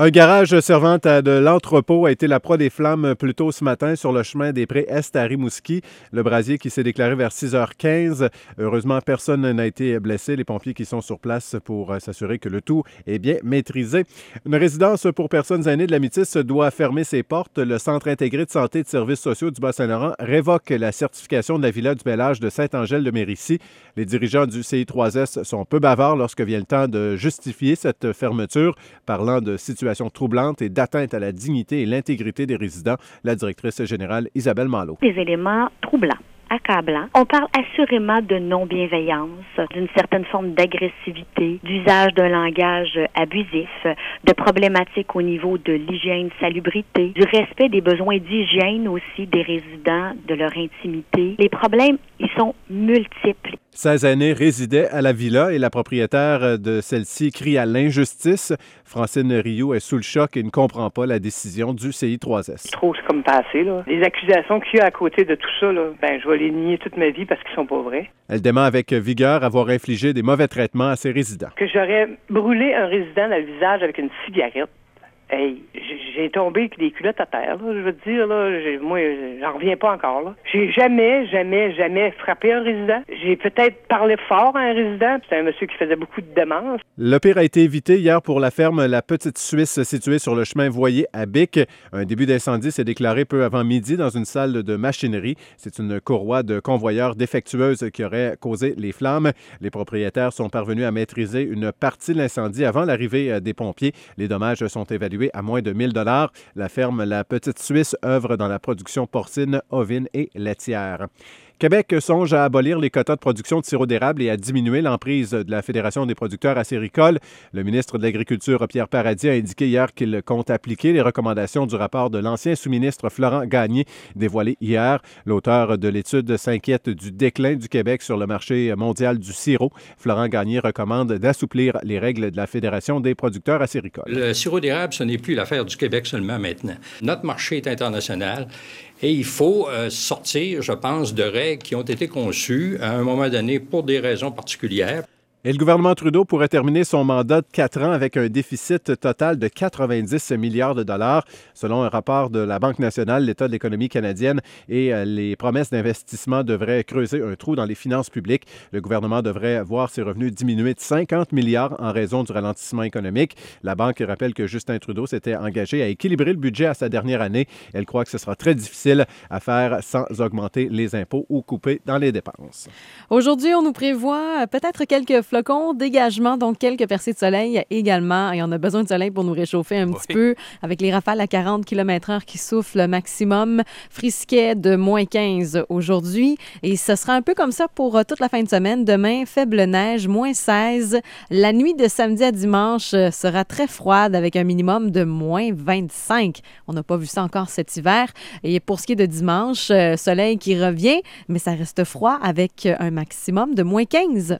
Un garage servant à de l'entrepôt a été la proie des flammes plus tôt ce matin sur le chemin des Prés Est à Rimouski. Le brasier qui s'est déclaré vers 6h15. Heureusement, personne n'a été blessé. Les pompiers qui sont sur place pour euh, s'assurer que le tout est bien maîtrisé. Une résidence pour personnes aînées de la doit fermer ses portes. Le Centre intégré de santé et de services sociaux du Bas-Saint-Laurent révoque la certification de la Villa du de Saint-Angèle de Mérici. Les dirigeants du CI3S sont peu bavards lorsque vient le temps de justifier cette fermeture, parlant de situation troublante et d'atteinte à la dignité et l'intégrité des résidents, la directrice générale Isabelle Malo. Des éléments troublants accablant. On parle assurément de non-bienveillance, d'une certaine forme d'agressivité, d'usage d'un langage abusif, de problématiques au niveau de l'hygiène, salubrité, du respect des besoins d'hygiène aussi des résidents, de leur intimité. Les problèmes, ils sont multiples. 16 années résidait à la villa et la propriétaire de celle-ci crie à l'injustice. Francine Rio est sous le choc et ne comprend pas la décision du CI3S. Trop, c'est comme passé, là. Les accusations qu'il y a à côté de tout ça, là, ben, je vais les nier toute ma vie parce qu'ils sont pas vrais. Elle dément avec vigueur avoir infligé des mauvais traitements à ses résidents. Que j'aurais brûlé un résident dans le visage avec une cigarette. Hey, j'ai tombé des culottes à terre, là, je veux dire, là, moi, j'en reviens pas encore, là. J'ai jamais, jamais, jamais frappé un résident. J'ai peut-être parlé fort à un résident, c'est un monsieur qui faisait beaucoup de demandes. Le pire a été évité hier pour la ferme La Petite Suisse située sur le chemin Voyer à Bic. Un début d'incendie s'est déclaré peu avant midi dans une salle de machinerie. C'est une courroie de convoyeurs défectueuse qui aurait causé les flammes. Les propriétaires sont parvenus à maîtriser une partie de l'incendie avant l'arrivée des pompiers. Les dommages sont évalués à moins de 1000 dollars. La ferme La Petite Suisse œuvre dans la production porcine, ovine et laitière. Québec songe à abolir les quotas de production de sirop d'érable et à diminuer l'emprise de la Fédération des producteurs acéricoles. Le ministre de l'Agriculture, Pierre Paradis, a indiqué hier qu'il compte appliquer les recommandations du rapport de l'ancien sous-ministre Florent Gagné, dévoilé hier. L'auteur de l'étude s'inquiète du déclin du Québec sur le marché mondial du sirop. Florent Gagné recommande d'assouplir les règles de la Fédération des producteurs acéricoles. Le sirop d'érable, ce n'est plus l'affaire du Québec seulement maintenant. Notre marché est international et il faut euh, sortir, je pense, de règles qui ont été conçues à un moment donné pour des raisons particulières. Et le gouvernement Trudeau pourrait terminer son mandat de quatre ans avec un déficit total de 90 milliards de dollars, selon un rapport de la Banque nationale, l'état de l'économie canadienne et euh, les promesses d'investissement devraient creuser un trou dans les finances publiques. Le gouvernement devrait voir ses revenus diminuer de 50 milliards en raison du ralentissement économique. La Banque rappelle que Justin Trudeau s'était engagé à équilibrer le budget à sa dernière année. Elle croit que ce sera très difficile à faire sans augmenter les impôts ou couper dans les dépenses. Aujourd'hui, on nous prévoit peut-être quelques flocons, dégagement, donc quelques percées de soleil également. Et on a besoin de soleil pour nous réchauffer un petit peu avec les rafales à 40 km/h qui soufflent maximum. Frisquet de moins 15 aujourd'hui. Et ce sera un peu comme ça pour euh, toute la fin de semaine. Demain, faible neige, moins 16. La nuit de samedi à dimanche euh, sera très froide avec un minimum de moins 25. On n'a pas vu ça encore cet hiver. Et pour ce qui est de dimanche, euh, soleil qui revient, mais ça reste froid avec un maximum de moins 15.